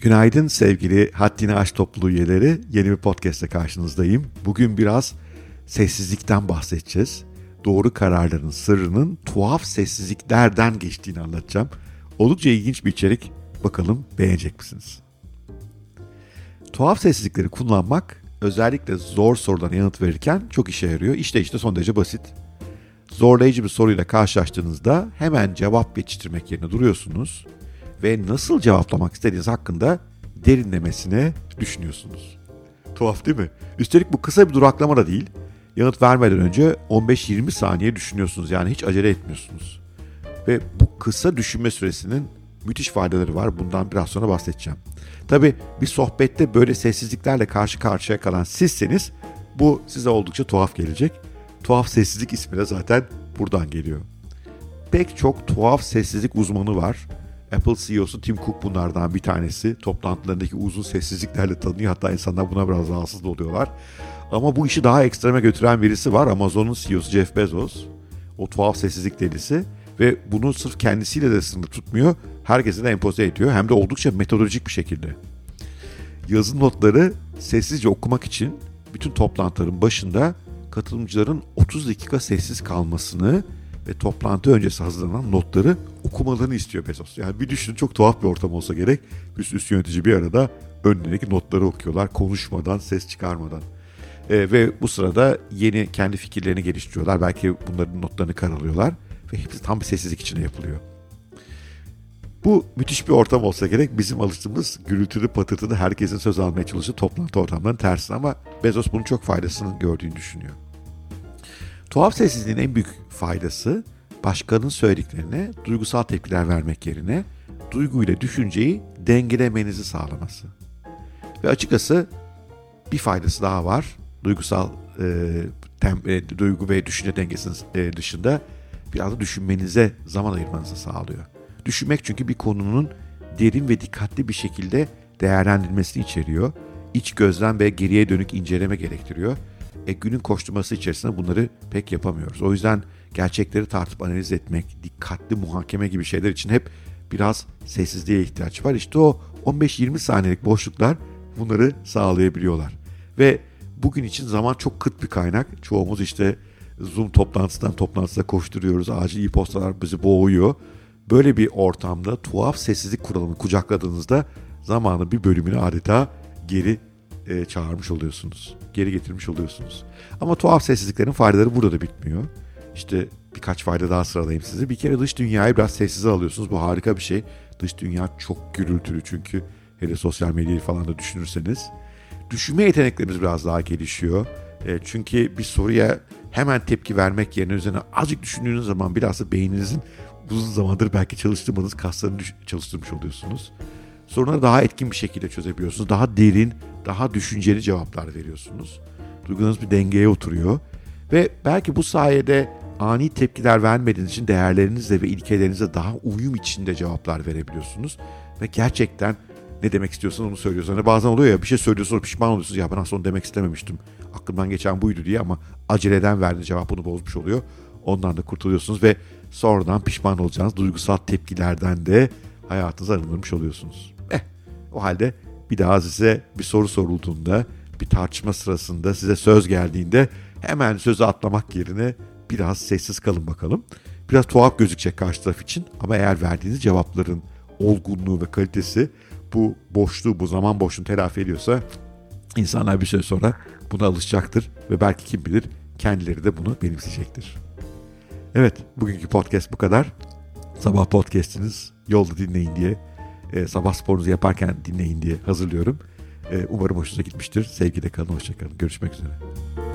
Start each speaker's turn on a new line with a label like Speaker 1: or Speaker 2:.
Speaker 1: Günaydın sevgili Haddini Aş topluluğu üyeleri. Yeni bir podcast'te karşınızdayım. Bugün biraz sessizlikten bahsedeceğiz. Doğru kararların sırrının tuhaf sessizliklerden geçtiğini anlatacağım. Oldukça ilginç bir içerik. Bakalım beğenecek misiniz? Tuhaf sessizlikleri kullanmak özellikle zor sorulara yanıt verirken çok işe yarıyor. İşte işte son derece basit. Zorlayıcı bir soruyla karşılaştığınızda hemen cevap geçiştirmek yerine duruyorsunuz ve nasıl cevaplamak istediğiniz hakkında derinlemesine düşünüyorsunuz. Tuhaf değil mi? Üstelik bu kısa bir duraklama da değil. Yanıt vermeden önce 15-20 saniye düşünüyorsunuz. Yani hiç acele etmiyorsunuz. Ve bu kısa düşünme süresinin müthiş faydaları var. Bundan biraz sonra bahsedeceğim. Tabi bir sohbette böyle sessizliklerle karşı karşıya kalan sizseniz bu size oldukça tuhaf gelecek. Tuhaf sessizlik ismi de zaten buradan geliyor. Pek çok tuhaf sessizlik uzmanı var. Apple CEO'su Tim Cook bunlardan bir tanesi. Toplantılarındaki uzun sessizliklerle tanınıyor. Hatta insanlar buna biraz rahatsız da oluyorlar. Ama bu işi daha ekstreme götüren birisi var. Amazon'un CEO'su Jeff Bezos. O tuhaf sessizlik delisi. Ve bunu sırf kendisiyle de sınırlı tutmuyor. Herkese de empoze ediyor. Hem de oldukça metodolojik bir şekilde. Yazın notları sessizce okumak için bütün toplantıların başında katılımcıların 30 dakika sessiz kalmasını ve toplantı öncesi hazırlanan notları okumalarını istiyor Bezos. Yani bir düşünün çok tuhaf bir ortam olsa gerek. Üst üst yönetici bir arada önlerindeki notları okuyorlar konuşmadan, ses çıkarmadan. E, ve bu sırada yeni kendi fikirlerini geliştiriyorlar. Belki bunların notlarını karalıyorlar ve hepsi tam bir sessizlik içinde yapılıyor. Bu müthiş bir ortam olsa gerek bizim alıştığımız gürültülü patırtılı herkesin söz almaya çalıştığı toplantı ortamlarının tersine ama Bezos bunun çok faydasını gördüğünü düşünüyor. Tuhaf sessizliğin en büyük faydası başkanın söylediklerine duygusal tepkiler vermek yerine duyguyla düşünceyi dengelemenizi sağlaması. Ve açıkçası bir faydası daha var. Duygusal e, tem, e, duygu ve düşünce dengesinin e, dışında biraz da düşünmenize zaman ayırmanızı sağlıyor. Düşünmek çünkü bir konunun derin ve dikkatli bir şekilde değerlendirilmesini içeriyor. İç gözlem ve geriye dönük inceleme gerektiriyor. E, günün koşturması içerisinde bunları pek yapamıyoruz. O yüzden gerçekleri tartıp analiz etmek, dikkatli muhakeme gibi şeyler için hep biraz sessizliğe ihtiyaç var. İşte o 15-20 saniyelik boşluklar bunları sağlayabiliyorlar. Ve bugün için zaman çok kıt bir kaynak. Çoğumuz işte Zoom toplantısından toplantısına koşturuyoruz. Acil e-postalar bizi boğuyor. Böyle bir ortamda tuhaf sessizlik kuralını kucakladığınızda zamanın bir bölümünü adeta geri e, çağırmış oluyorsunuz. Geri getirmiş oluyorsunuz. Ama tuhaf sessizliklerin faydaları burada da bitmiyor. İşte birkaç fayda daha sıralayayım size. Bir kere dış dünyayı biraz sessize alıyorsunuz. Bu harika bir şey. Dış dünya çok gürültülü çünkü hele sosyal medyayı falan da düşünürseniz. Düşünme yeteneklerimiz biraz daha gelişiyor. E, çünkü bir soruya hemen tepki vermek yerine üzerine azıcık düşündüğünüz zaman biraz da beyninizin uzun zamandır belki çalıştırmadığınız kaslarını çalıştırmış oluyorsunuz. Sorunları daha etkin bir şekilde çözebiliyorsunuz. Daha derin, daha düşünceli cevaplar veriyorsunuz. Duygularınız bir dengeye oturuyor. Ve belki bu sayede ani tepkiler vermediğiniz için değerlerinizle ve ilkelerinize daha uyum içinde cevaplar verebiliyorsunuz. Ve gerçekten ne demek istiyorsan onu söylüyorsun. Hani bazen oluyor ya bir şey söylüyorsun pişman oluyorsunuz. Ya ben aslında onu demek istememiştim. Aklımdan geçen buydu diye ama aceleden verdiğiniz cevap bunu bozmuş oluyor. Ondan da kurtuluyorsunuz ve sonradan pişman olacağınız duygusal tepkilerden de hayatınızı arındırmış oluyorsunuz. O halde bir daha size bir soru sorulduğunda, bir tartışma sırasında size söz geldiğinde hemen sözü atlamak yerine biraz sessiz kalın bakalım. Biraz tuhaf gözükecek karşı taraf için ama eğer verdiğiniz cevapların olgunluğu ve kalitesi bu boşluğu, bu zaman boşluğunu telafi ediyorsa insanlar bir süre sonra buna alışacaktır ve belki kim bilir kendileri de bunu benimseyecektir. Evet, bugünkü podcast bu kadar. Sabah podcast'iniz yolda dinleyin diye, e, sabah sporunuzu yaparken dinleyin diye hazırlıyorum. E, umarım hoşunuza gitmiştir. Sevgiyle kalın, hoşçakalın. Görüşmek üzere.